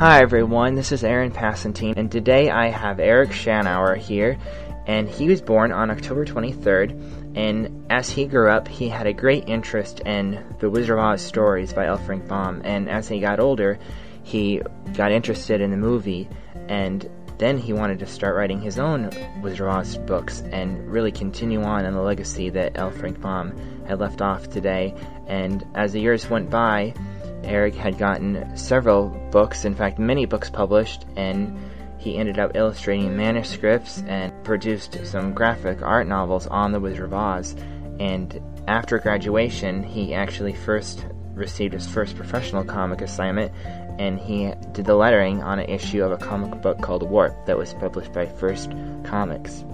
Hi everyone, this is Aaron Passantine, and today I have Eric Shanower here, and he was born on October 23rd, and as he grew up, he had a great interest in the Wizard of Oz stories by L. Frank Baum, and as he got older, he got interested in the movie, and then he wanted to start writing his own Wizard of Oz books and really continue on in the legacy that L. Frank Baum had left off today, and as the years went by, Eric had gotten several books, in fact, many books published, and he ended up illustrating manuscripts and produced some graphic art novels on The Wizard of Oz. And after graduation, he actually first received his first professional comic assignment, and he did the lettering on an issue of a comic book called Warp that was published by First Comics.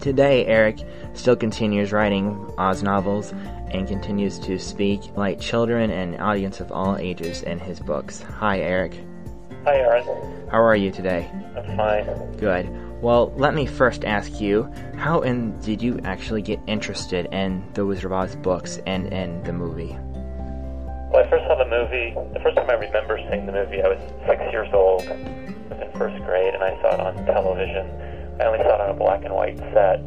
Today, Eric still continues writing Oz novels and continues to speak like children and audience of all ages in his books. Hi, Eric. Hi, Aaron. How are you today? I'm fine. Good. Well, let me first ask you, how in did you actually get interested in the Wizard of Oz books and in the movie? Well, I first saw the movie, the first time I remember seeing the movie, I was six years old. I was in first grade, and I saw it on television. I only saw it on a black and white set.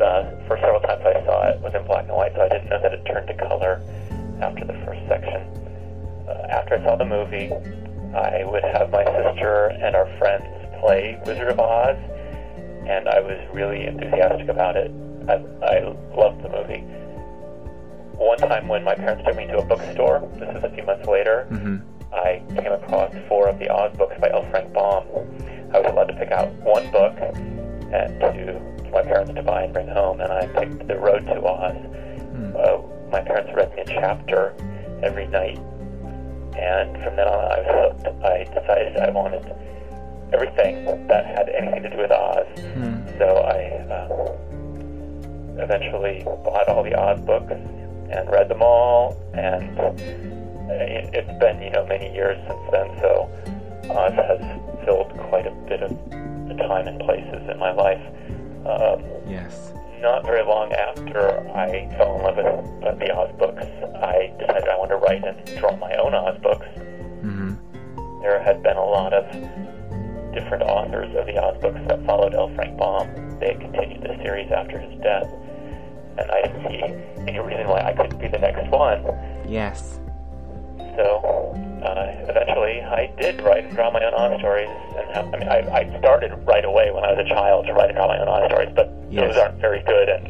The first several times I saw it was in black and white, so I didn't know that it turned to color after the first section. Uh, after I saw the movie, I would have my sister and our friends play Wizard of Oz, and I was really enthusiastic about it. I, I loved the movie. One time when my parents took me to a bookstore, this was a few months later, Mm-hmm. I came across four of the Oz books by L. Frank Baum. I was allowed to pick out one book and to my parents to buy and bring home, and I picked The Road to Oz. Uh, my parents read me a chapter every night, and from then on I was hooked. I decided I wanted everything that had anything to do with Oz. So I uh, eventually bought all the Oz books and read them all, and it, it's been you know many years since then. So Oz has filled quite a bit of the time and places in my life. Um, Yes. not very long after I fell in love with uh, the Oz books, I decided I wanted to write and draw my own Oz books. Mm-hmm. There had been a lot of different authors of the Oz books that followed L. Frank Baum. They had continued the series after his death, and I didn't see any reason why I couldn't be the next one. Yes. So uh, eventually, I did write and draw my own Oz stories. And I mean, I, I started right away when I was a child to write and draw my own Oz stories, but Yes. those aren't very good. And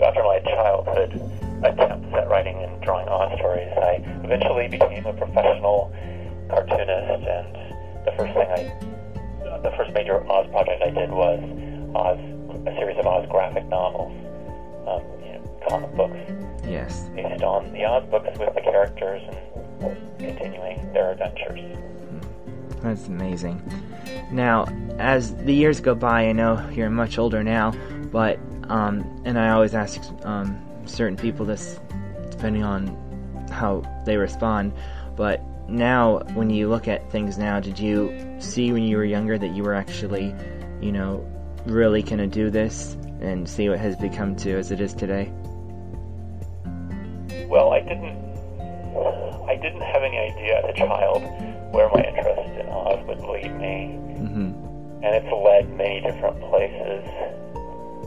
after my childhood attempts at writing and drawing Oz stories, I eventually became a professional cartoonist. And the first thing I, the first major Oz project I did was Oz, a series of Oz graphic novels, um, you know, comic books Yes. based on the Oz books with the characters and continuing their adventures. That's amazing. Now, as the years go by, I know you're much older now, but um, and I always ask um, certain people this, depending on how they respond. But now, when you look at things now, did you see when you were younger that you were actually, you know, really gonna do this and see what has become to as it is today? Well, I didn't. I didn't have any idea as a child where my interest in Oz would lead me, Mm-hmm. and it's led many different places,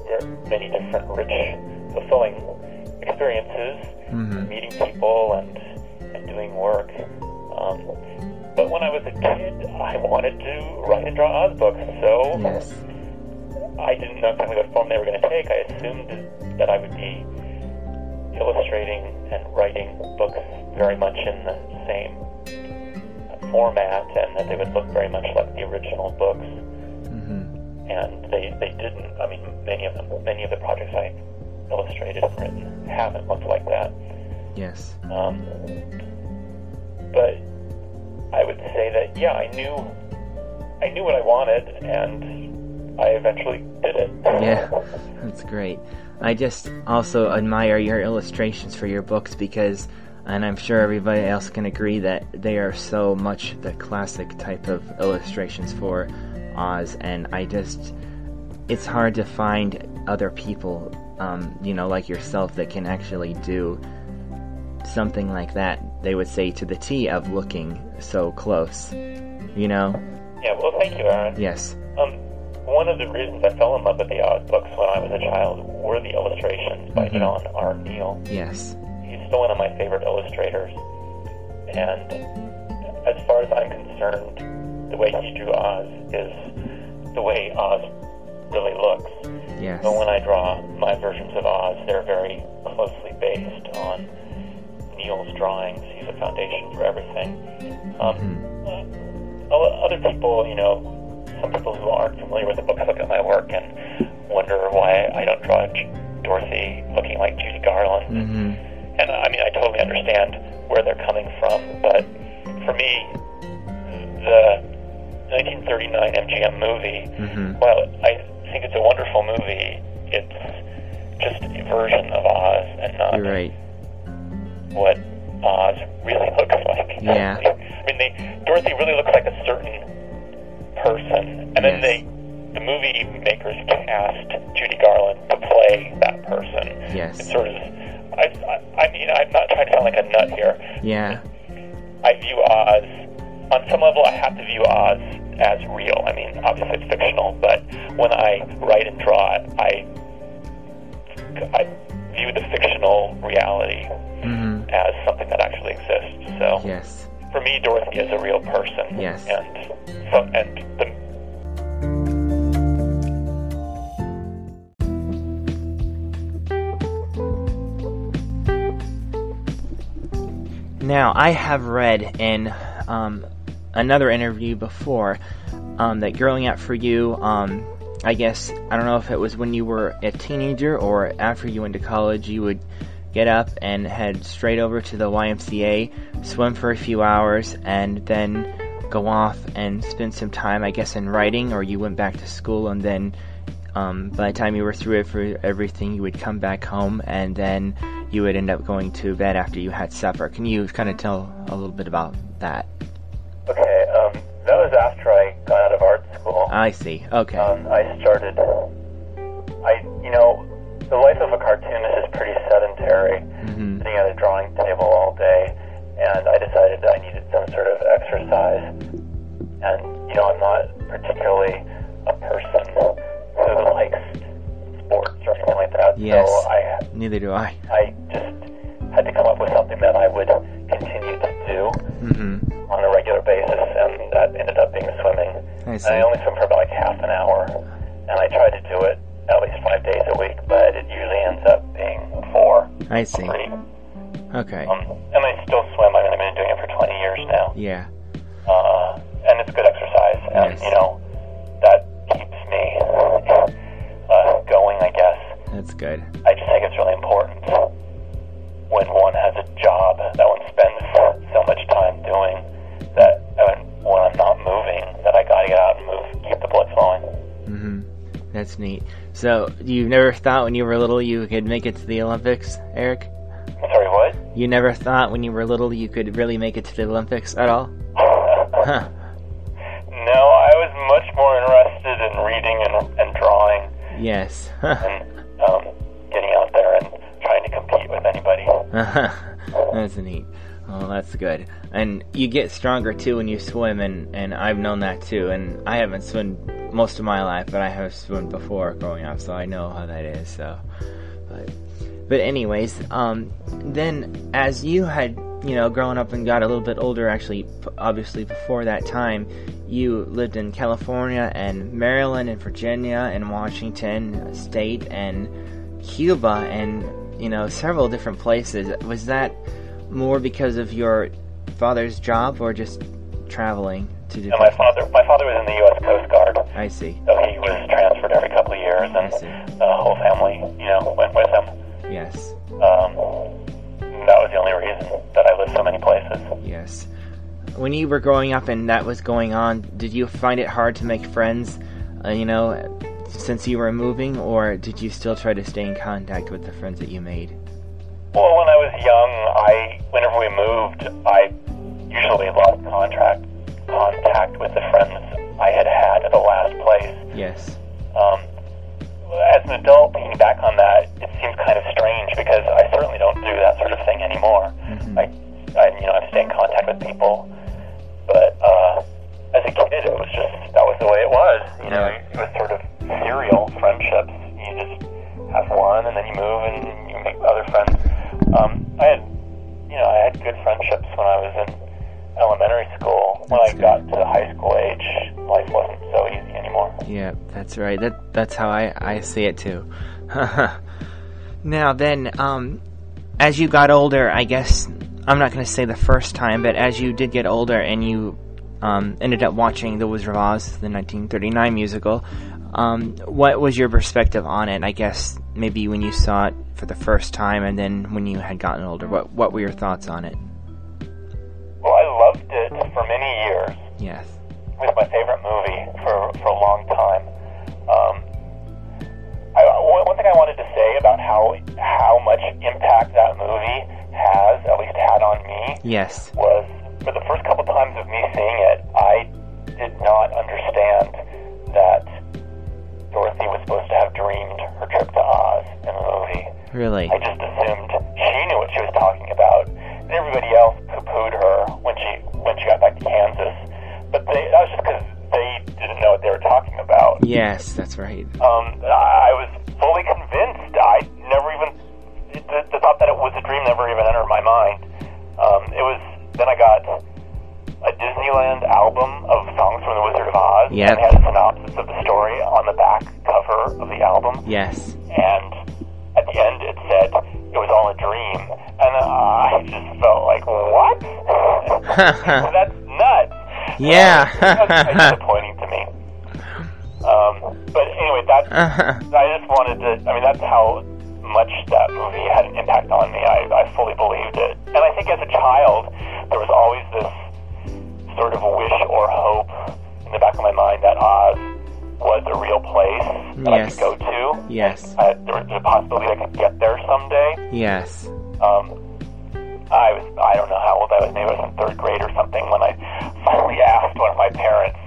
where many different rich, fulfilling experiences, Mm-hmm. meeting people and and doing work. Um, but when I was a kid, I wanted to write and draw Oz books, so Yes. I didn't know exactly what form they were going to take. I assumed that I would be illustrating and writing books very much in the same format and that they would look very much like the original books. Mm-hmm. And they, they didn't. I mean, many of them, many of the projects I illustrated and written haven't looked like that. Yes. Um, but I would say that yeah, I knew I knew what I wanted, and I eventually did it. Yeah, that's great. I just also admire your illustrations for your books because, and I'm sure everybody else can agree that they are so much the classic type of illustrations for Oz, and I just, it's hard to find other people, um, you know, like yourself that can actually do something like that, they would say to the T of looking so close. You know? Yeah, well, thank you, Aaron. Yes. Um, one of the reasons I fell in love with the Oz books when I was a child were the illustrations by Mhm. John R. Neal. Yes. He's still one of my favorite illustrators. And as far as I'm concerned, the way he drew Oz is the way Oz really looks. Yes. But when I draw my versions of Oz, they're very closely based on Neal's drawings. He's a foundation for everything. Um, Mhm. uh, other people, you know, some people who aren't familiar with the book look at my work and wonder why I don't draw Dorothy looking like Judy Garland. Mhm. And I mean, I totally understand where they're coming from, but for me, the 1939 MGM movie, Mhm. while I think it's a wonderful movie, it's just a version of Oz and not You're right. what Oz really looks like. Yeah. I mean, they, Dorothy really looks like a certain person, and then they, the movie makers cast Judy Garland to play that person. It's Yes. sort of, I, I, I mean, I'm not trying to sound like a nut here. Yeah. I view Oz, on some level, I have to view Oz as real. I mean, obviously it's fictional, but when I write and draw it, I, I view the fictional reality Mhm. as something that actually exists. So Yes. For me, Dorothy is a real person. Yes. And so, and the Now, I have read in um, another interview before um, that growing up for you, um, I guess, I don't know if it was when you were a teenager or after you went to college, you would get up and head straight over to the YMCA, swim for a few hours, and then go off and spend some time, I guess, in writing, or you went back to school and then um, by the time you were through it for everything, you would come back home and then you would end up going to bed after you had supper. Can you kind of tell a little bit about that? okay, um, that was after I got out of art school. I see. Okay. Um, I started. I, you know, the life of a cartoonist is pretty sedentary, hmm sitting at a drawing table all day, and I decided I needed some sort of exercise. And you know, I'm not particularly a person who likes sports or anything like that. Yes. So I, Neither do I. I just had to come up with something that I would continue to do hmm on a regular basis, and that ended up being swimming. I And see. I only swim for about like half an hour, and I try to do it at least five days a week, but it usually ends up being four, I see. three. Okay. Um, and I still swim. I mean, I've been doing it for 20 years now, Yeah. uh, and it's good exercise. And Yes. you know, that keeps me uh, going. I guess That's good. I just think it's really important when one has a job that one spends so much time doing that uh, when I'm not moving, that I gotta get out and move, keep the blood flowing. Mm hmm That's neat. So, you never thought when you were little you could make it to the Olympics, Eric? I'm sorry, what? You never thought when you were little you could really make it to the Olympics at all? Huh. no, I was much more interested in reading and, and drawing Yes. and um, getting out there and trying to compete with anybody. that's neat. Oh, that's good. And you get stronger too when you swim, and, and I've known that too. And I haven't swum most of my life, but I have swum before growing up, so I know how that is. So, but but anyways, um, then as you had you know grown up and got a little bit older, actually, obviously before that time, you lived in California and Maryland and Virginia and Washington State and Cuba and you know several different places. Was that more because of your father's job or just traveling to do? different? my father, my father was in the U.S. Coast Guard, I see. so he was transferred every couple of years, and the whole family, you know, went with him. Yes. Um, that was the only reason that I lived so many places. Yes. When you were growing up and that was going on, did you find it hard to make friends, uh, you know, since you were moving, or did you still try to stay in contact with the friends that you made? Well, when I was young, I whenever we moved, I usually lost contact contact with the friends I had had at the last place. Yes. Um, as an adult, thinking back on that, it seems kind of strange because I certainly don't do that sort of thing anymore. hmm Mm-hmm. I, I, you know, I stay in contact with people, that's right. That that's how I I see it too. now then, um, as you got older, I guess I'm not going to say the first time, but as you did get older and you um, ended up watching The Wizard of Oz, the 1939 musical, um, what was your perspective on it? I guess maybe when you saw it for the first time, and then when you had gotten older, what what were your thoughts on it? Well, I loved it for many years. Yes. It was my favorite movie for, for a long time. One one thing I wanted to say about how how much impact that movie has, at least had on me, Yes. was for the first couple times of me seeing it, I did not understand that Dorothy was supposed to have dreamed her trip to Oz in the movie. Really. I just assumed she knew what she was talking about, and everybody else poo-pooed her when she when she got back to Kansas. But they, that was just because they didn't know what they were talking about. Yes, that's right. Um, I Yes. and at the end it said it was all a dream, and uh, I just felt like, what? That's nuts. Yeah. Uh, that was Yes. Um, I was, I don't know how old I was, maybe I was in third grade or something when I finally asked one of my parents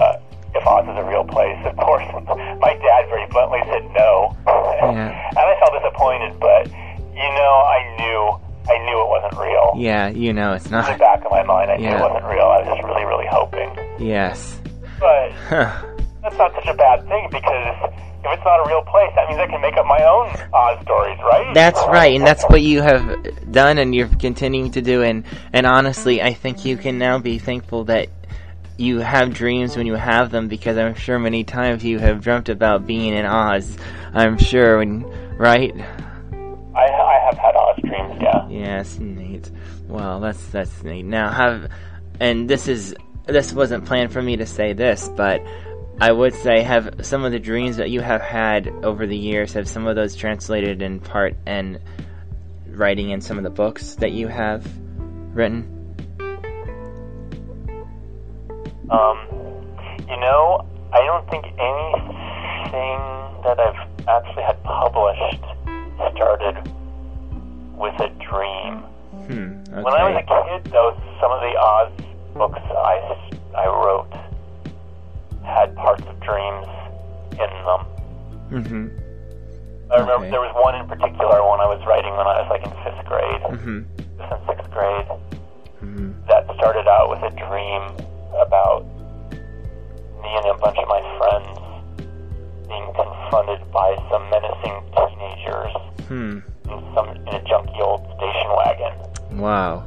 uh, if Oz is a real place. Of course, my dad very bluntly said no. Yeah. and I felt disappointed, but, you know, I knew, I knew it wasn't real. Yeah, you know it's not. In the back of my mind, I knew it wasn't real. I was just really, really hoping. Yes. But place, that means I can make up my own Oz stories, right? That's right, and that's what you have done, and you're continuing to do. And and honestly, I think you can now be thankful that you have dreams when you have them, because I'm sure many times you have dreamt about being in Oz. I'm sure, when right? I, I have had Oz dreams, yeah. Yes, neat. Well, that's that's neat. Now have, and this is this wasn't planned for me to say this, but I would say have some of the dreams that you have had over the years have some of those translated in part and writing in some of the books that you have written. Um, you know, I don't think anything that I've actually had published started with a dream. Hmm. Okay. When I was a kid, though, some of the Oz books I, I wrote had parts of dreams in them. Mm-hmm. I remember Okay. there was one in particular when I was writing when I was like in fifth grade, Mm-hmm. just in sixth grade, Mm-hmm. that started out with a dream about me and a bunch of my friends being confronted by some menacing teenagers Hmm. in some in a junky old station wagon. Wow.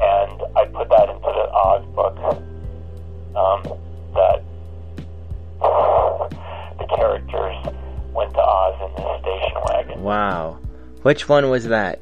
and I put that into the Oz book. Um, Wow. Which one was that?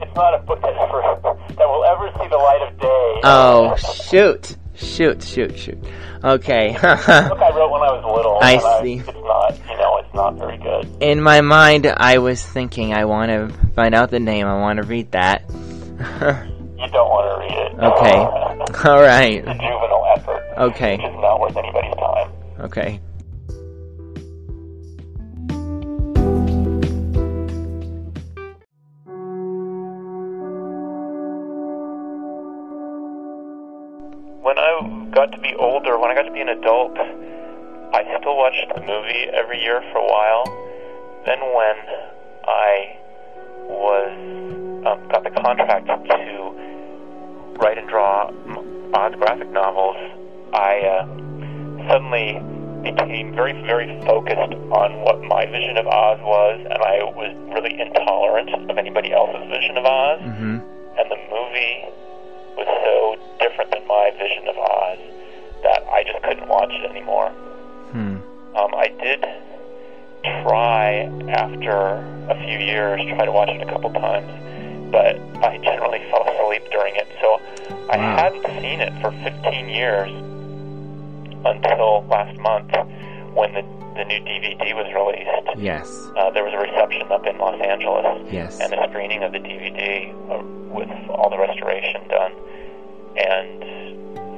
It's not a book that ever that will ever see the light of day. Oh, shoot. Shoot, shoot, shoot. Okay. book I wrote when I was little. I see. it's not, you know, it's not very good. In my mind, I was thinking I want to find out the name. I want to read that. You don't want to read it. Okay. All right. it's a juvenile effort. Okay. Which is not worth anybody's time. Okay. Older, when I got to be an adult, I still watched the movie every year for a while. Then when I was um, got the contract to write and draw Oz graphic novels, I uh, suddenly became very, very focused on what my vision of Oz was, and I was really intolerant of anybody else's vision of Oz. Mm-hmm. And the movie was so different than my vision of Oz that I just couldn't watch it anymore. Hmm. Um, I did try after a few years, try to watch it a couple times, but I generally fell asleep during it. So I Wow. hadn't seen it for 15 years until last month when the, the new DVD was released. Yes. Uh, there was a reception up in Los Angeles Yes. and a screening of the DVD uh, with all the restoration done. And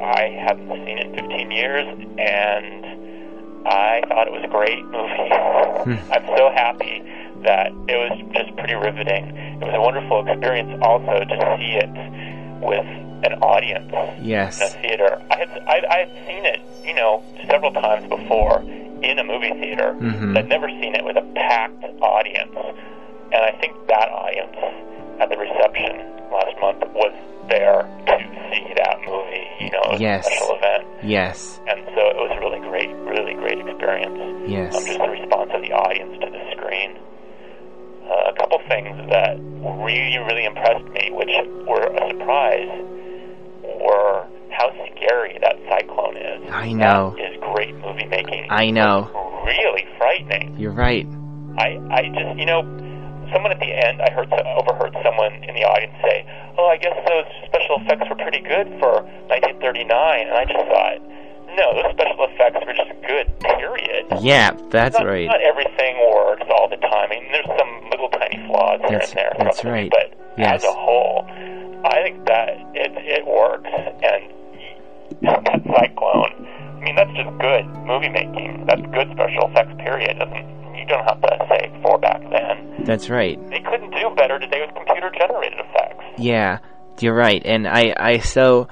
I hadn't seen it in 15 years, and I thought it was a great movie. I'm so happy that it was just pretty riveting. It was a wonderful experience also to see it with an audience Yes. in a theater. I had I, I had seen it, you know, several times before in a movie theater. Mhm. But I'd never seen it with a packed audience, and I think that audience at the reception last month was there to see that movie. You know, Yes. a special event, Yes. and so it was a really great, really great experience. Yes. Um, just the response of the audience to the screen. Uh, a couple things that really, really impressed me, which were a surprise, were how scary that cyclone is. I know. That is great movie making. I know. Really frightening. You're right. I, I just, you know, someone at the end, I heard, overheard someone in the audience say, "Oh, I guess those special effects were pretty good for 1939," and I just thought, no, those special effects were just good. Period. Yeah, that's not, right. Not everything works all the time. I mean, there's some little tiny flaws here That's- and there. that's throughout the movie, right. But Yes. as a whole, I think that it it works. And that cyclone, I mean, that's just good movie making. That's good special effects. Period. Doesn't you don't have to say for back then. That's right. They couldn't do better today with computer generated effects. Yeah, you're right, and I I so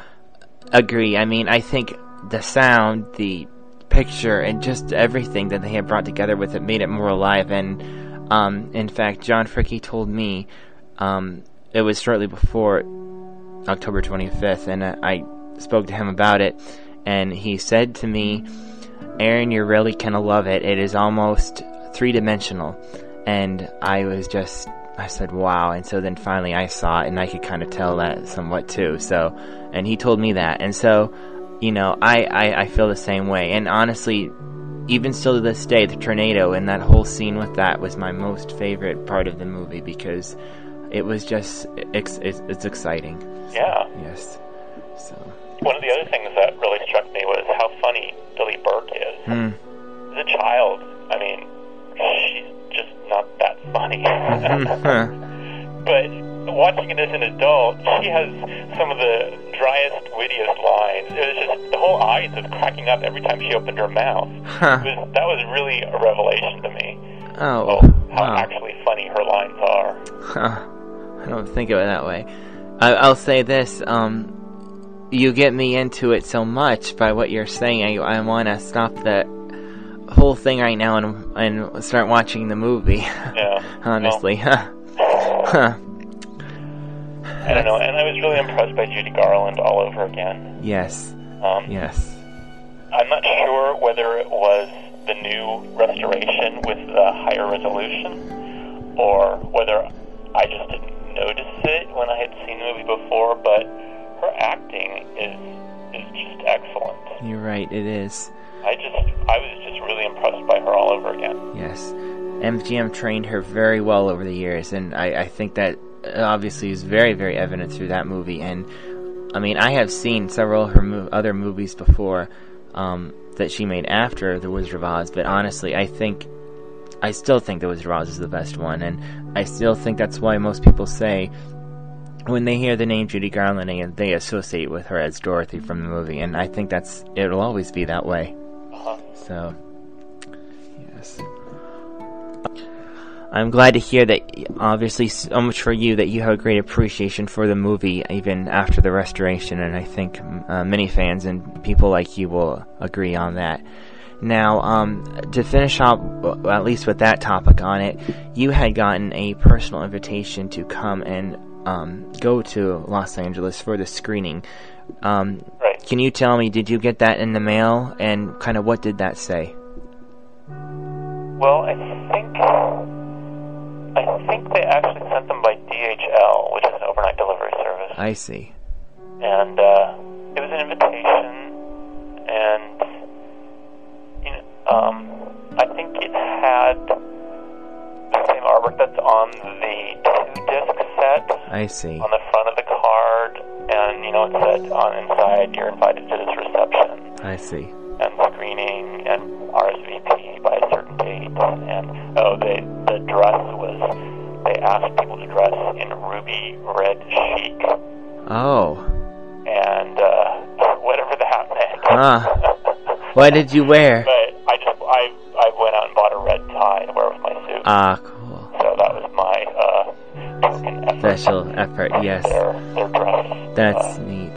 agree. I mean, I think the sound, the picture, and just everything that they had brought together with it made it more alive. And um, in fact, John Fricke told me um, it was shortly before October 25th, and I spoke to him about it, and he said to me, "Aaron, you're really gonna love it. It is almost three dimensional." And I was just I said, wow. And so then finally I saw it and I could kind of tell that somewhat too. So, and he told me that. And so, you know, I, I, I feel the same way. And honestly, even still to this day, the tornado and that whole scene with that was my most favorite part of the movie because it was just, it's, it's, it's exciting. Yeah. Yes. So, One of the other things that really struck me was how funny Billie Burke is. hmm. As a child, I mean, she's just not that funny. But watching it as an adult, she has some of the driest, wittiest lines. It was just the whole audience was cracking up every time she opened her mouth. Huh. Was, that was really a revelation to me. Oh, how wow. actually funny her lines are. Huh. I don't think of it that way. I, I'll say this: um, you get me into it so much by what you're saying. I, I want to stop the whole thing right now and and start watching the movie. Yeah. Honestly, huh? Huh. I don't know, and I was really impressed by Judy Garland all over again. Yes, Um, yes. I'm not sure whether it was the new restoration with the higher resolution or whether I just didn't notice it when I had seen the movie before, but her acting is is just excellent. You're right. It is. I just I was just really impressed by her all over again. Yes. MGM trained her very well over the years, and I, I think that uh, obviously is very, very evident through that movie. And I mean, I have seen several her mo- other movies before um, that she made after The Wizard of Oz, but honestly, I think I still think The Wizard of Oz is the best one, and I still think that's why most people say when they hear the name Judy Garland, they associate with her as Dorothy from the movie, and I think that's it'll always be that way. So, yes. I'm glad to hear that, obviously, so much for you that you have a great appreciation for the movie even after the restoration, and I think uh, many fans and people like you will agree on that. Now, um, to finish up, well, at least with that topic on it, you had gotten a personal invitation to come and um, go to Los Angeles for the screening. Um. Can you tell me, did you get that in the mail, and kind of what did that say? Well, I think I think they actually sent them by DHL, which is an overnight delivery service. I see. and uh, it was an invitation, and you know, um, I think it had the same artwork that's on the two disc set I see. on the front of the card, and you know it said on inside you're invited to this reception I see. and screening and RSVP by a certain date, and oh, they the dress was they asked people to dress in ruby red chic Oh. and uh, whatever that meant. Huh. What did you wear? but I just I I went out and bought a red tie to wear with my suit. Ah, cool. Special effort, yes. That's neat.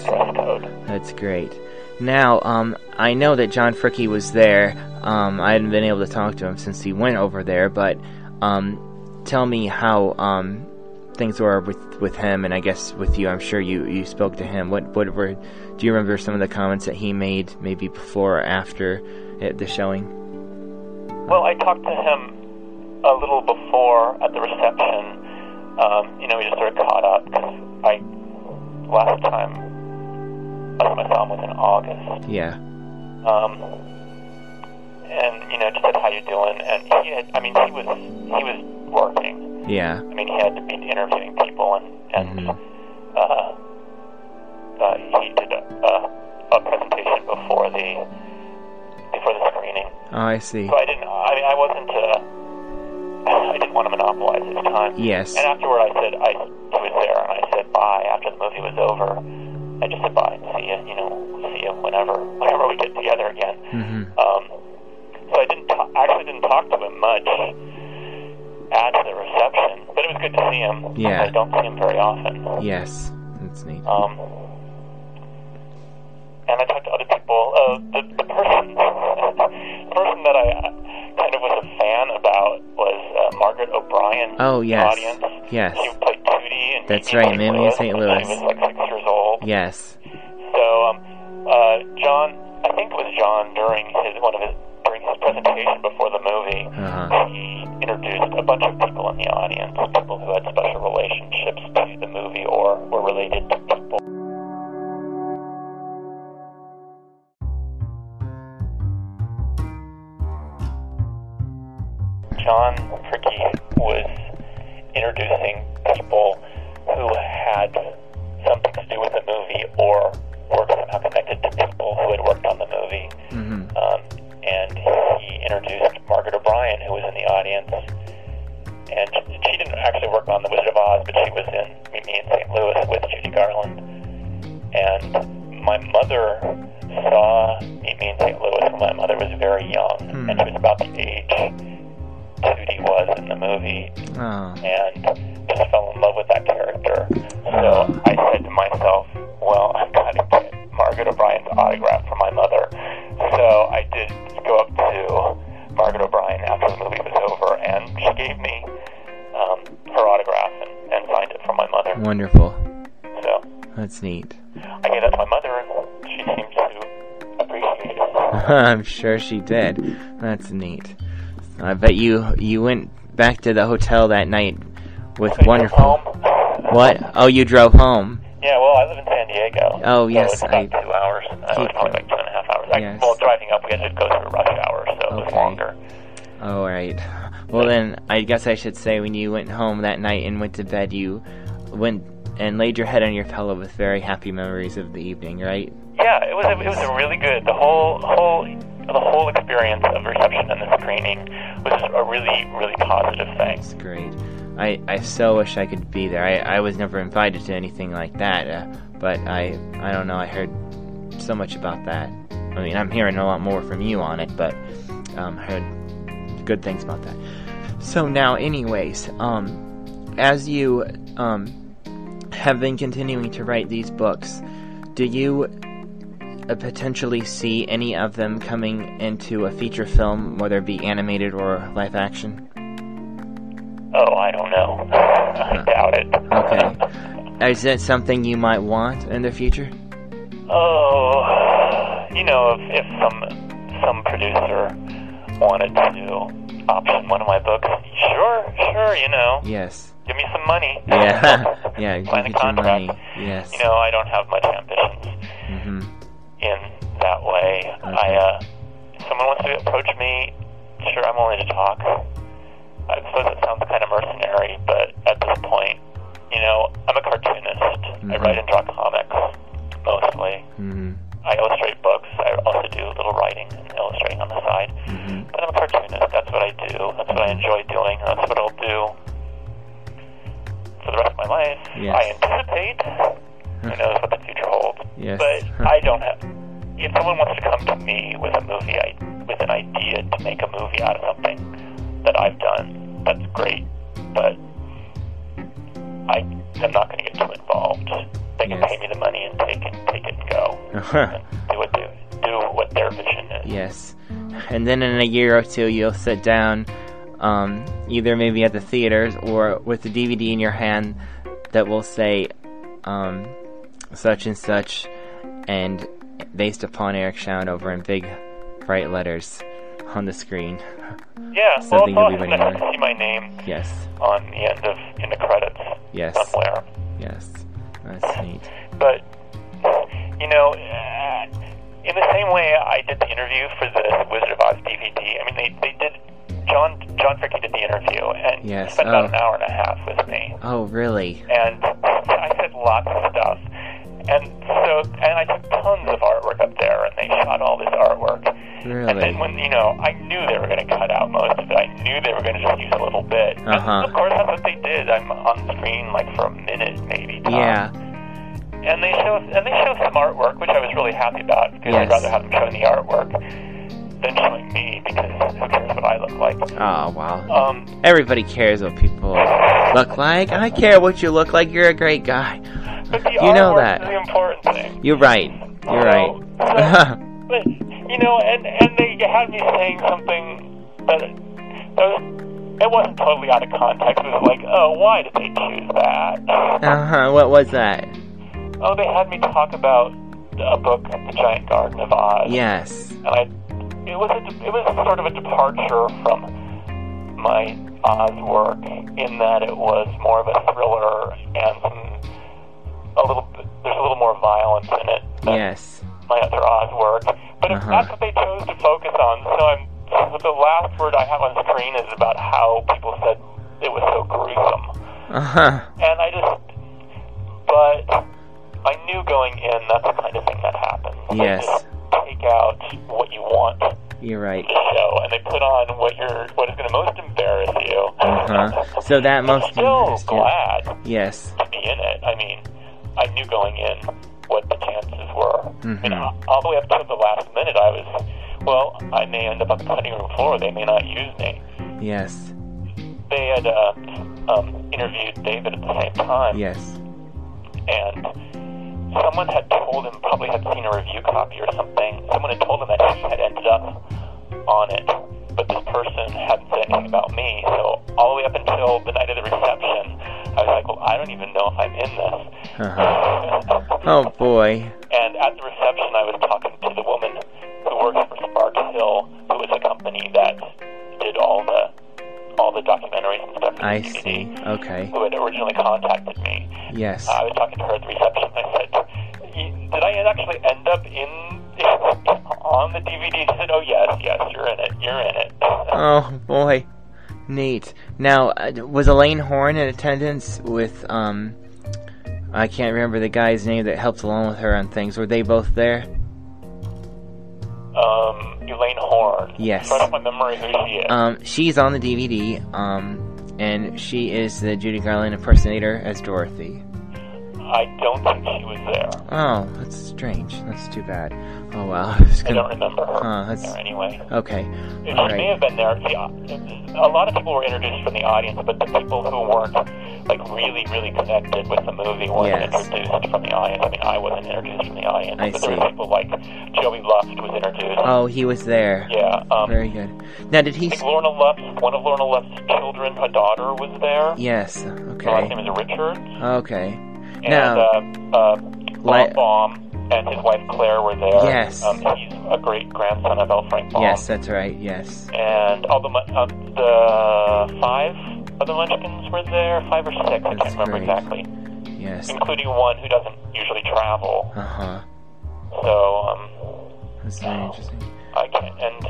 That's great. Now, um, I know that John Fricke was there. Um, I hadn't been able to talk to him since he went over there, but um, tell me how um, things were with, with him, and I guess with you. I'm sure you, you spoke to him. What what were? Do you remember some of the comments that he made, maybe before or after it, the showing? Well, I talked to him a little before at the reception. Um, you know, we just sort of caught up because I last time I saw him was in August. Yeah. um, and you know just said how you doing and he had I mean he was he was working Yeah. I mean he had to be interviewing people and and Mhm. uh, uh, he did a, a, a presentation before the before the screening Oh, I see. so I didn't I mean I wasn't uh, I didn't want to monopolize his time Yes. and afterward I said I he was there and I said bye after the movie was over I just said bye and see you you know see you whenever whenever we get together again hmm um, so I didn't ta- actually didn't talk to him much at the reception, but it was good to see him. Yeah. I don't see him very often. Yes. That's neat. Um, and I talked to other people. Uh, the, the person, the person that I uh, kind of was a fan about was uh, Margaret O'Brien. Oh, yes. Audience. Yes. She played Tootie and That's right, Meet Me in St. Louis. She was like six years old. Yes. So, um, uh, John, I think it was John during his one of his during his presentation before the movie, Uh-huh. he introduced a bunch of people in the audience, people who had special relationships to the movie or were related to people. John Fricke was introducing people who had something to do with the movie or were somehow connected to people who had worked on the movie. hmm Um, and he introduced Margaret O'Brien, who was in the audience. And she, didn't actually work on The Wizard of Oz, but she was in Meet Me in St. Louis with Judy Garland. And my mother saw Meet Me in St. Louis when my mother was very young, Hmm. and she was about the age Judy was in the movie Oh. and just fell in love with that character. So I said to myself, well, I've got to get Margaret O'Brien's autograph for my mother. So I did go up to Margaret O'Brien after the movie was over, and she gave me um, her autograph and, and signed it for my mother. Wonderful. So That's neat. I gave that to my mother, and she seemed to appreciate it. I'm sure she did. That's neat. I bet you you went back to the hotel that night with I wonderful. Home. What? Oh, you drove home. Yeah, well, I live in San Diego. Oh, so yes, it's about I- two hours. Uh, it was probably like two and a half hours. I, Yes. Well, driving up, we had to go through rush hour, so it was Okay. longer. All right. Well, then I guess I should say when you went home that night and went to bed, you went and laid your head on your pillow with very happy memories of the evening, right? Yeah, it was a, it was a really good. The whole whole the whole experience of reception and the screening was a really really positive thing. That's great. I, I so wish I could be there. I, I was never invited to anything like that, uh, but I I don't know. I heard so much about that. I mean, I'm hearing a lot more from you on it, but um, I heard good things about that. So now, anyways, um, as you um, have been continuing to write these books, do you potentially see any of them coming into a feature film, whether it be animated or live action? Oh, I don't know. I doubt it. Okay. is that something you might want in the future? Oh, you know, if, if some some producer wanted to option one of my books, sure, sure, you know, Yes. give me some money. Yeah. yeah. Sign get a money. contract. Yes. You know, I don't have much ambitions hmm in that way. I, uh, if someone wants to approach me, sure, I'm willing to talk. I suppose it sounds kind of mercenary, but at this point, you know, I'm a cartoonist. I Mhm. write and draw comics mostly. hmm I illustrate books. I also do a little writing and illustrating on the side. hmm But I'm a cartoonist. That's what I do. That's what I enjoy doing. That's what I'll do for the rest of my life. Yes. I anticipate. Who knows what the future holds? Yes. But I don't have. If someone wants to come to me with a movie, I, with an idea to make a movie out of something that I've done, that's great. But I am not going to get too involved. They can Yes. pay me the money and take it, take it and go, and do what they, do what their vision is. Yes. And then in a year or two, you'll sit down, um, either maybe at the theaters or with the DVD in your hand that will say, um, such and such, and based upon Eric Shanower in big, bright letters on the screen. Yeah, well, Something it's to awesome be to see my name Yes. on the end of in the credits Yes. somewhere. Yes. That's neat. But you know, uh, in the same way I did the interview for the Wizard of Oz DVD. I mean, they they did. John John Fricke did the interview and Yes, spent about oh. an hour and a half with me, Oh, really? and I said lots of stuff. And so, and I took tons of artwork up there, and they shot all this artwork. Really? And then when, you know, I knew they were going to cut out most of it. I knew they were going to just use a little bit. Uh-huh. Of course, that's what they did. I'm on screen like for a minute, maybe. tops. Yeah. And they show and they show some artwork, which I was really happy about because Yes. I'd rather have them showing the artwork than showing me because who cares what I look like? Oh, wow. Um, Everybody cares what people look like. I care what you look like. You're a great guy. You know that. the important thing. You're right. You're right. So- But you know, and and they had me saying something that that was it wasn't totally out of context. It was like, oh, why did they choose that? uh huh. What was that? oh, they had me talk about a book, The Giant Garden of Oz. Yes. and I it was a, it was sort of a departure from my Oz work in that it was more of a thriller and some a little there's a little more violence in it Yes. my other Oz work. But if Uh-huh. that's what they chose to focus on, so I'm so the last word I have on screen is about how people said it was so gruesome, Uh huh. and I just but I knew going in that's the kind of thing that happens. Yes. take out what you want You're right. the show, and they put on what you're what is going to most embarrass you. Uh-huh. So that most I'm still glad Yes. to be in it. I mean, I knew going in what the chances were. Mhm. All- all the way up to the last minute, I was, well, I may end up on the cutting room floor. They may not use me. Yes. They had uh, um, interviewed David at the same time, Yes. and someone had told him, probably had seen a review copy or something. Someone had told him that he had ended up on it, but this person hadn't said anything about me. So all the way up until the night of the reception, I was like, well, I don't even know if I'm in this. Uh-huh. Oh boy. And at the reception, I was talking to the woman who works for Spark Hill, who was a company that did all the all the documentaries and stuff I the see. Okay. who had originally contacted me. Yes. I was talking to her at the reception. I said, "Did I actually end up in on the DVD?" Said, "Oh yes, yes, you're in it. You're in it." Oh boy. Neat. Now, uh, was Elaine Horn in attendance with um I can't remember the guy's name that helped along with her on things. Were they both there? um, Elaine Horn. Yes. Right off my memory, who she is. Um, she's on the DVD, um, and she is the Judy Garland impersonator as Dorothy. I don't think she was there. Oh, that's strange. That's too bad. Oh well. I was I don't gonna... remember her Huh, that's- there anyway. Okay. She All may have been there. See, a lot of people were introduced from the audience, but the people who weren't like really, really connected with the movie weren't Yes. introduced from the audience. I mean, I wasn't introduced from the audience, I but there see. were people like Joey Luft was introduced. Oh, he was there. Yeah. Um, Very good. Now, did he? Lorna Luft, one of Lorna Luft's children, a daughter, was there. Yes. Okay. Her last name is Richard. Okay. And Now- uh, uh, Bob Baum and his wife Claire were there. Yes. Um, he's a great grandson of L. Frank Baum. Yes, that's right. Yes. And all the um, the five of the Munchkins were there, five or six, I can't remember great. exactly, Yes. including one who doesn't usually travel. Uh huh. So um, That's very interesting. I can't and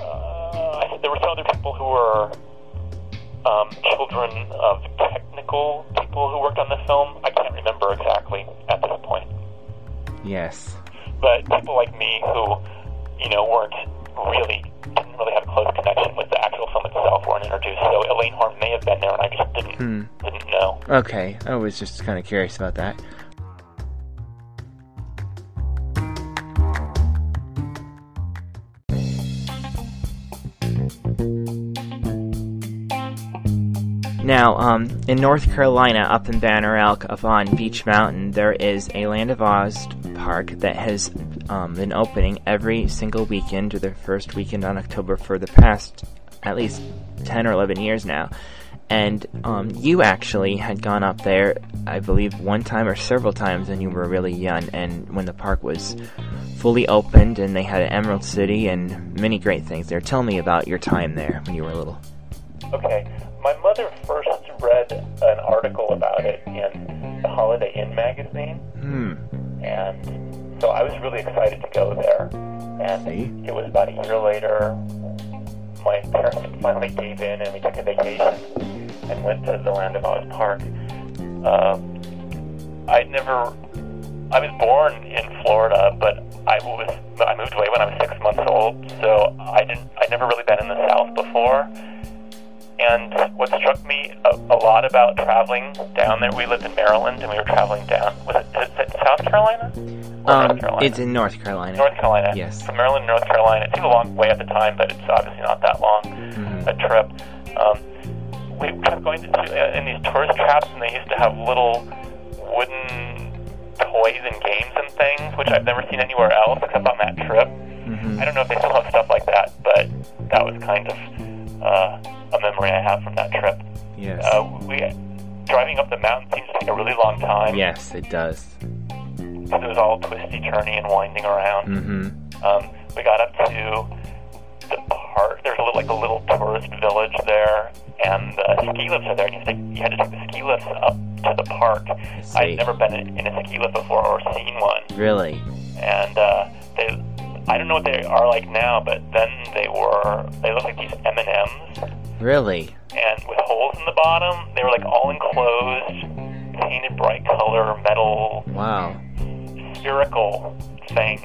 uh, I there were some other people who were um, children of technical people who worked on the film. I can't remember exactly at this point, Yes. but people like me who, you know, weren't really didn't really have a close connection with the actual film itself weren't introduced. So Elaine Horn may have been there, and I just didn't Hmm. didn't know. Okay. I was just kind of curious about that. Now, um, in North Carolina, up in Banner Elk, up on Beech Mountain, there is a Land of Oz park that has um, been opening every single weekend or the first weekend on October for the past at least 10 or 11 years now. And um, you actually had gone up there, I believe, one time or several times when you were really young, and when the park was fully opened and they had an Emerald City and many great things there. Tell me about your time there when you were little. Okay, my mother first read an article about it in the Holiday Inn magazine. Hmm. and so I was really excited to go there. And See? it was about a year later, my parents finally gave in, and we took a vacation and went to the Land of Oz Park. Um, I'd never, I was born in Florida, but I was I moved away when I was six months old, so I didn't, I'd never really been in the South before. And what struck me a, a lot about traveling down there, we lived in Maryland, and we were traveling down. Was it, is it South Carolina? Um, North Carolina? it's in North Carolina. North Carolina. Yes. From Maryland to North Carolina. It seemed a long way at the time, but it's obviously not that long Mhm. a trip. Um, we kept going to, uh, in these tourist traps, and they used to have little wooden toys and games and things, which I've never seen anywhere else except on that trip. Mhm. I don't know if they still have stuff like that, but that was kind of uh, a memory I have from that trip. Yes. Uh, we driving up the mountain seems to take a really long time. yes, it does. because it was all twisty, turny, and winding around. Mm-hmm. Um, we got up to the park. There's a little like a little tourist village there, and the ski lifts are there. And you, had to- you had to take the ski lifts up to the park. I'd never been in, in a ski lift before or seen one, Really? and uh, they. I don't know what they are like now, but then they were. They look like these M and M's, Really? and with holes in the bottom. They were like all enclosed, painted bright color metal Wow. spherical things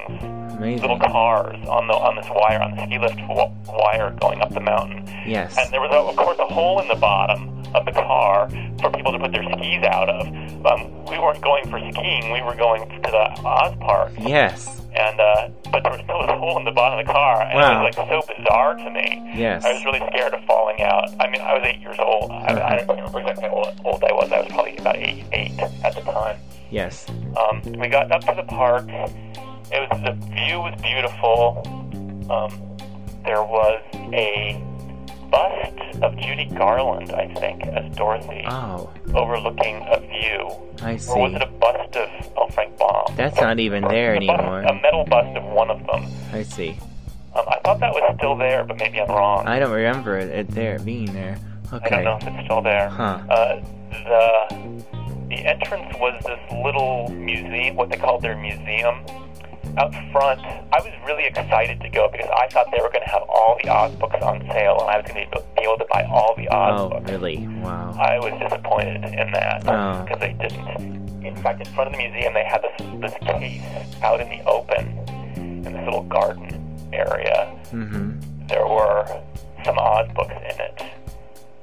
little cars on the on this wire on the ski lift w- wire going up the mountain. Yes. And there was, a, of course, a hole in the bottom of the car for people to put their skis out of. Um, we weren't going for skiing; we were going to the Oz Park. Yes. And uh, but there was still a hole in the bottom of the car, and Wow. it was like so bizarre to me. Yes. I was really scared of falling out. I mean, I was eight years old. I, I don't remember exactly how old, old I was. I was probably about eight, eight at the time. Yes. Um, we got up to the park. It was the view was beautiful. Um, there was a bust of Judy Garland, I think, as Dorothy, Oh, overlooking a view. I see. Or was it a bust of Frank Baum? That's not even there a, bust, anymore. a metal bust of one of them. I see. Um, I thought that was still there, but maybe I'm wrong. I don't remember it, it there being there. Okay. I don't know if it's still there. Huh. Uh, the the entrance was this little museum, what they called their museum. Out front, I was really excited to go because I thought they were going to have all the Oz books on sale, and I was going to be able to buy all the Oz Oh, books. Oh, really? Wow. I was disappointed in that Oh. because they didn't. In fact, in front of the museum, they had this this case out in the open in this little garden area Mm-hmm. there were some Oz books in it.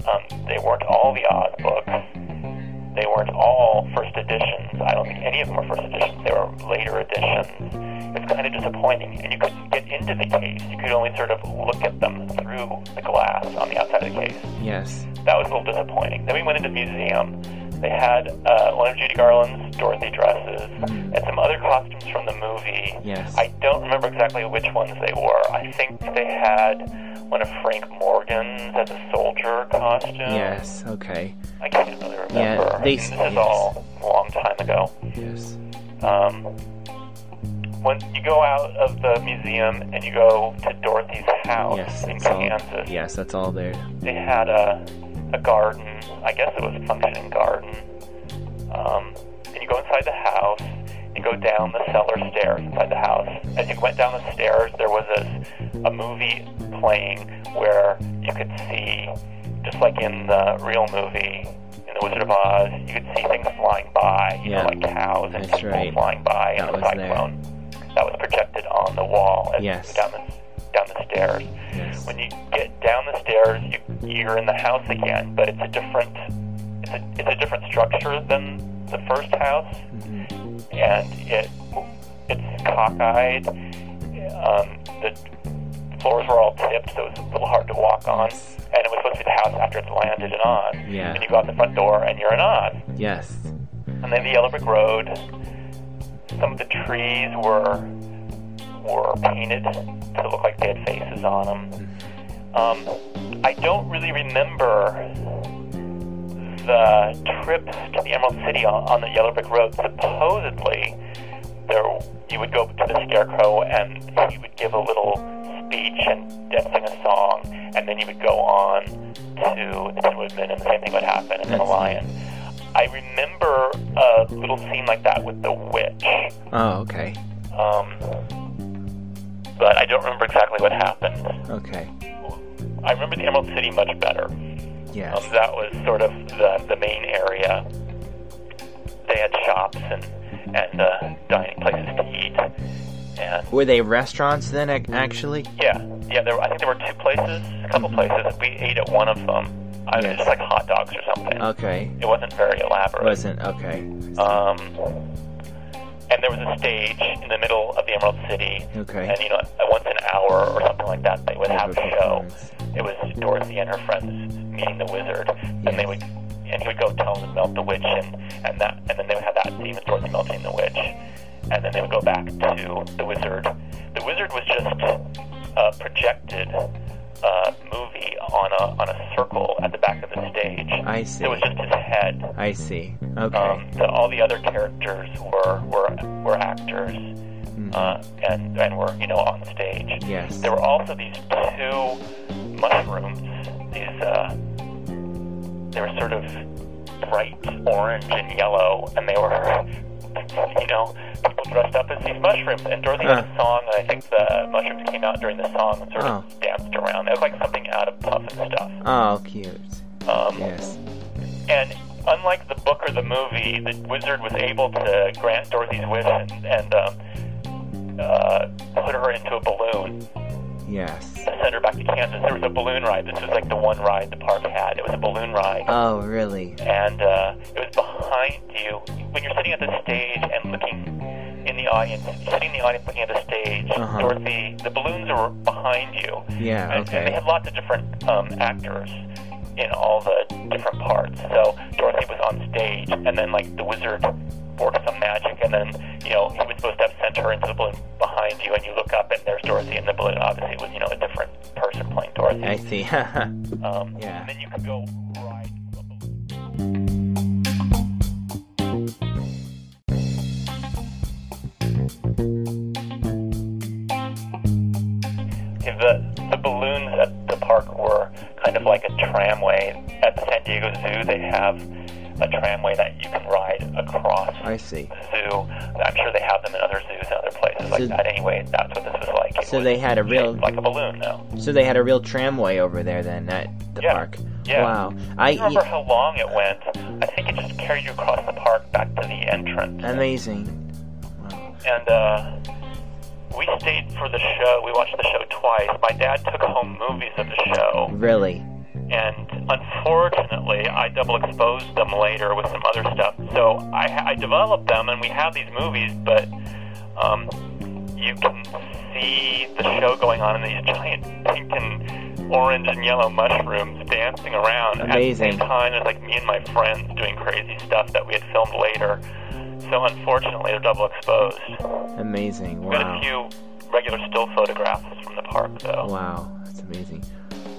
Um, they weren't all the Oz books. They weren't all first editions. I don't think any of them were first editions. They were later editions. It was kind of disappointing, and you couldn't get into the case. You could only sort of look at them through the glass on the outside of the case. Yes. That was a little disappointing. Then we went into the museum. They had uh, one of Judy Garland's Dorothy dresses and some other costumes from the movie. Yes. I don't remember exactly which ones they were. I think they had one of Frank Morgan's as a soldier costume. Yes. Okay. I can't really remember. Yeah, they- this is all a long time ago. Yes. Um, when you go out of the museum and you go to Dorothy's house Yes. in It's all, yes, that's all there. they had a a garden. I guess it was a functioning garden. Um, and you go inside the house. You go down the cellar stairs inside the house. As you went down the stairs, there was a, a movie playing where you could see, just like in the real movie, in The Wizard of Oz, you could see things flying by, you Yeah. know, like cows and That's people right. flying by That in the was there. cyclone. That was projected on the wall as Yes. down the down the stairs. Yes. When you get down the stairs, you, you're in the house again, but it's a different it's a, it's a different structure than the first house, Mhm. and it it's cockeyed. Um, the floors were all tipped, so it was a little hard to walk on. And it was supposed to be the house after it's landed in Oz. Yeah. And you go out the front door, and you're in Oz. Yes. And then the Yellow Brick Road. Some of the trees were were painted to look like they had faces on them. Um, I don't really remember the trip to the Emerald City on, on the Yellow Brick Road. Supposedly, there you would go to the Scarecrow and he would give a little speech and, sing a song, and then you would go on to the Tin Woodman, and the same thing would happen, and then That's lion. I remember a little scene like that with the witch, Oh, okay. um, but I don't remember exactly what happened. Okay. I remember the Emerald City much better. Yes. Um, that was sort of the, the main area. They had shops and and uh, dining places to eat, and Were they restaurants then, actually? yeah, yeah. There, I think there were two places, a couple places. We ate at one of them. I was Yes. just like hot dogs or something. Okay. It wasn't very elaborate. It Wasn't okay. Um, and there was a stage in the middle of the Emerald City, Okay. and you know, once an hour or something like that, they would have a show. It was Dorothy and her friends meeting the wizard, and they would, and he would go tell them to melt the witch, and and that, and then they would have that scene with Dorothy melting the witch, and then they would go back to the wizard. The wizard was just a projected uh, movie on a on a circle at the back of the stage. I see. It was just his head. I see. Okay. Um, the, all the other characters were were were actors, uh, and and were you know on stage. Yes. There were also these two mushrooms. These uh, they were sort of bright orange and yellow, and they were you know people dressed up as these mushrooms. And Dorothy had a Huh. song, and I think the mushrooms came out during the song and sort of Oh. danced around. It was like something out of Puff and stuff. Oh, cute. Um, Yes. and unlike the book or the movie, the wizard was able to grant Dorothy's wish and, and um, uh, put her into a balloon Yes. send her back to Kansas. There was a balloon ride. This was like the one ride the park had. It was a balloon ride. Oh, really? and uh, it was behind you. When you're sitting at the stage and looking in the audience, sitting in the audience looking at the stage, Uh-huh. Dorothy, the balloons are behind you. Yeah. And, and they had lots of different um, actors in all the different parts. So Dorothy was on stage, and then like the wizard worked some magic, and then you know he was supposed to have sent her into the balloon behind you, and you look up, and there's Dorothy in the balloon. Obviously, it was you know a different person playing Dorothy. I see. Um, Yeah. And then you could go ride The, the balloons at the park were kind of like a tramway. At the San Diego Zoo, they have a tramway that you can ride across I see. the zoo. I'm sure they have them in other zoos and other places like that. Anyway, that's what this was like. It So they had a real- like a balloon, though. So they had a real tramway over there then at the Yeah. park. Yeah. Wow. I I don't remember how long it went. I think it just carried you across the park back to the entrance. amazing. Wow. And uh, we stayed for the show. We watched the show twice. My dad took home movies of the show, Really? and unfortunately, I double exposed them later with some other stuff. So I, I developed them, and we have these movies, but um, you can see the show going on, and these giant pink and orange and yellow mushrooms dancing around Amazing. at the same time as like me and my friends doing crazy stuff that we had filmed later. So unfortunately, they're double exposed. Amazing. We got a few regular still photographs from the park, though. Wow. That's amazing.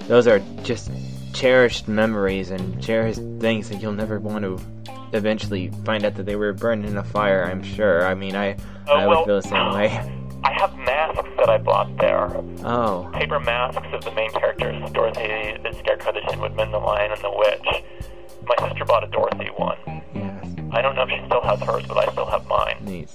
Those are just cherished memories and cherished things that you'll never want to eventually find out that they were burned in a fire. I'm sure. I mean, I Oh, I well, would feel the same way. I have masks that I bought there. Oh, Paper masks of the main characters Dorothy, the Scarecrow, the Tin Woodman, the Lion, and the Witch. My sister bought a Dorothy one. yes, I don't know if she still has hers, but I still have mine. neat.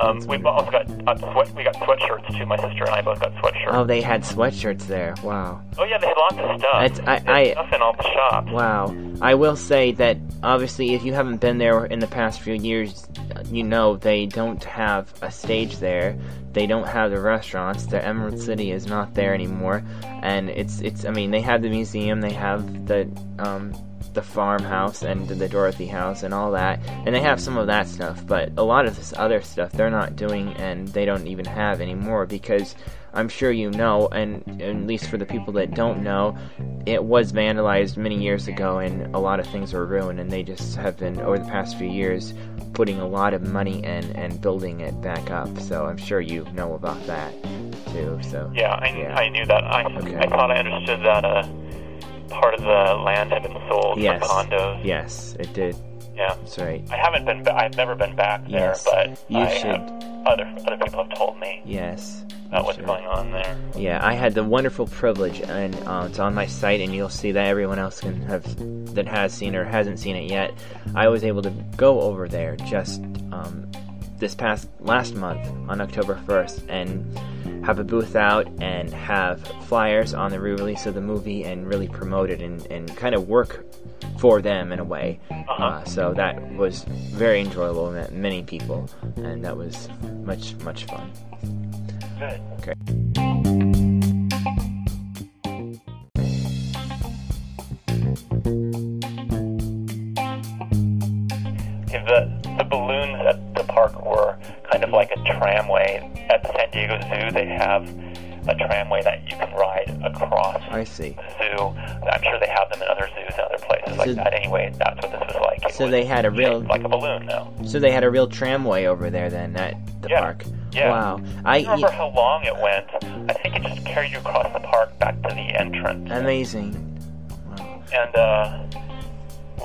Um, we've also got uh, sweat. We got sweatshirts too. My sister and I both got sweatshirts. Oh, they had sweatshirts there. Wow. Oh yeah, they had lots of stuff. It's- I- I- stuff in all the shops. Wow. I will say that obviously, if you haven't been there in the past few years, you know they don't have a stage there. They don't have the restaurants. The Emerald City is not there anymore, and it's it's. I mean, they have the museum. They have the um, the farmhouse and the Dorothy house and all that, and they have some of that stuff. But a lot of this other stuff they're not doing, and they don't even have anymore because I'm sure you know, and at least for the people that don't know, it was vandalized many years ago, and a lot of things were ruined, and they just have been over the past few years putting a lot of money in and building it back up. So I'm sure you know about that too. So Yeah, I, Yeah. I knew that. I Okay. I thought I understood that uh, part of the land had been sold yes, for condos. yes, it did. Yeah. That's right. I haven't been. Ba- I've never been back there, Yes, but you I should. Have, other other people have told me Yes. about what's Sure. going on there. Yeah, I had the wonderful privilege, and uh, it's on my site, and you'll see that everyone else can have that has seen or hasn't seen it yet. I was able to go over there just um, this past last month on October first, and have a booth out and have flyers on the re-release of the movie, and really promote it and, and kind of work for them in a way. Uh-huh. Uh, so that was very enjoyable. Met many people, and that was much much fun. Good. Okay. The the balloons at the park were kind of like a tramway. At the San Diego Zoo, they have a tramway that you can ride across I see. the zoo. I'm sure they have them in other zoos and other places like that. Anyway, that's what this was like. It So was they had a real like a balloon, though. So they had a real tramway over there then at the Yeah. park. Yeah. Wow. I I don't remember how long it went. I think it just carried you across the park back to the entrance. amazing. Wow. and uh,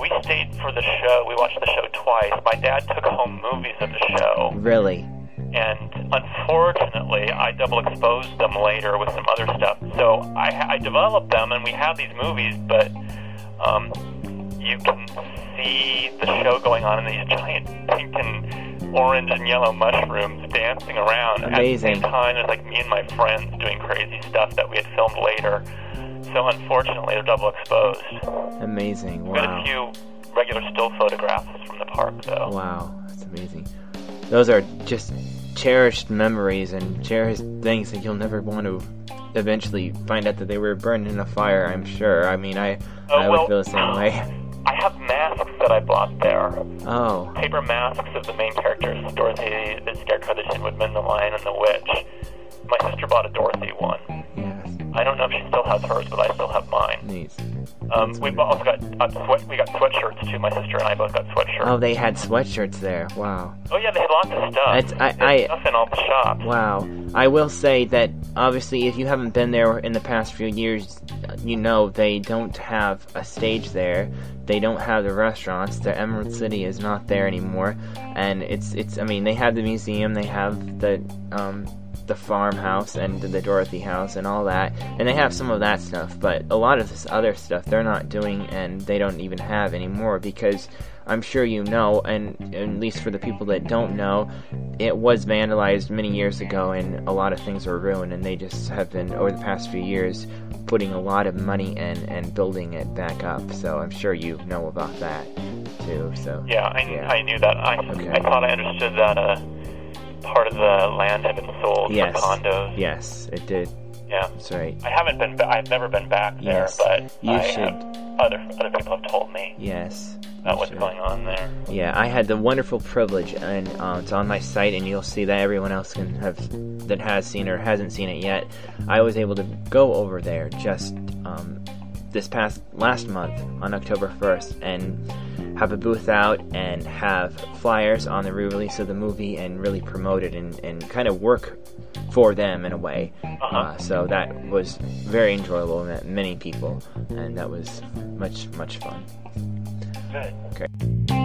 we stayed for the show. We watched the show twice. My dad took home movies of the show, Really? and unfortunately, I double exposed them later with some other stuff. So I, I developed them, and we have these movies, but um, you can see the show going on, and these giant pink and orange and yellow mushrooms dancing around. Amazing. At the same time, there's like me and my friends doing crazy stuff that we had filmed later. So unfortunately, they're double exposed. Amazing. We got a few regular still photographs from the park, though. Wow. That's amazing. Those are just cherished memories and cherished things that you'll never want to eventually find out that they were burned in a fire, I'm sure. I mean, I Oh, I would well, feel the same way. I have masks that I bought there. Oh. Paper masks of the main characters Dorothy, the Scarecrow, the Tin Woodman, the Lion, and the Witch. My sister bought a Dorothy one. Yes. I don't know if she still has hers, but I still have mine. Neat. Um, we've also got uh, sweat. We got sweatshirts too. My sister and I both got sweatshirts. Oh, they had sweatshirts there. Wow. Oh yeah, they had lots of stuff. It's- I- I- stuff in all the shops. Wow. I will say that obviously, if you haven't been there in the past few years, you know they don't have a stage there. They don't have the restaurants. The Emerald City is not there anymore, and it's it's. I mean, they have the museum. They have the um, the farmhouse and the Dorothy house and all that, and they have some of that stuff. But a lot of this other stuff they're not doing, and they don't even have anymore because. I'm sure you know, and at least for the people that don't know, it was vandalized many years ago, and a lot of things were ruined, and they just have been over the past few years putting a lot of money in and building it back up. So I'm sure you know about that too. So Yeah, I, Yeah. I knew that. I Okay. I thought I understood that uh, part of the land had been sold yes, for condos. yes, it did. Yeah. That's right. I haven't been. Ba- I've never been back there, Yes, but you I should. Have, other other people have told me Yes. about what's should. going on there. Yeah, I had the wonderful privilege, and uh, it's on my site, and you'll see that everyone else can have that has seen or hasn't seen it yet. I was able to go over there just um, this past last month on October first, and have a booth out and have flyers on the re-release of the movie, and really promote it and, and kind of work for them in a way. Uh-huh. Uh, so that was very enjoyable. And met many people, and that was much much fun. Good. Okay.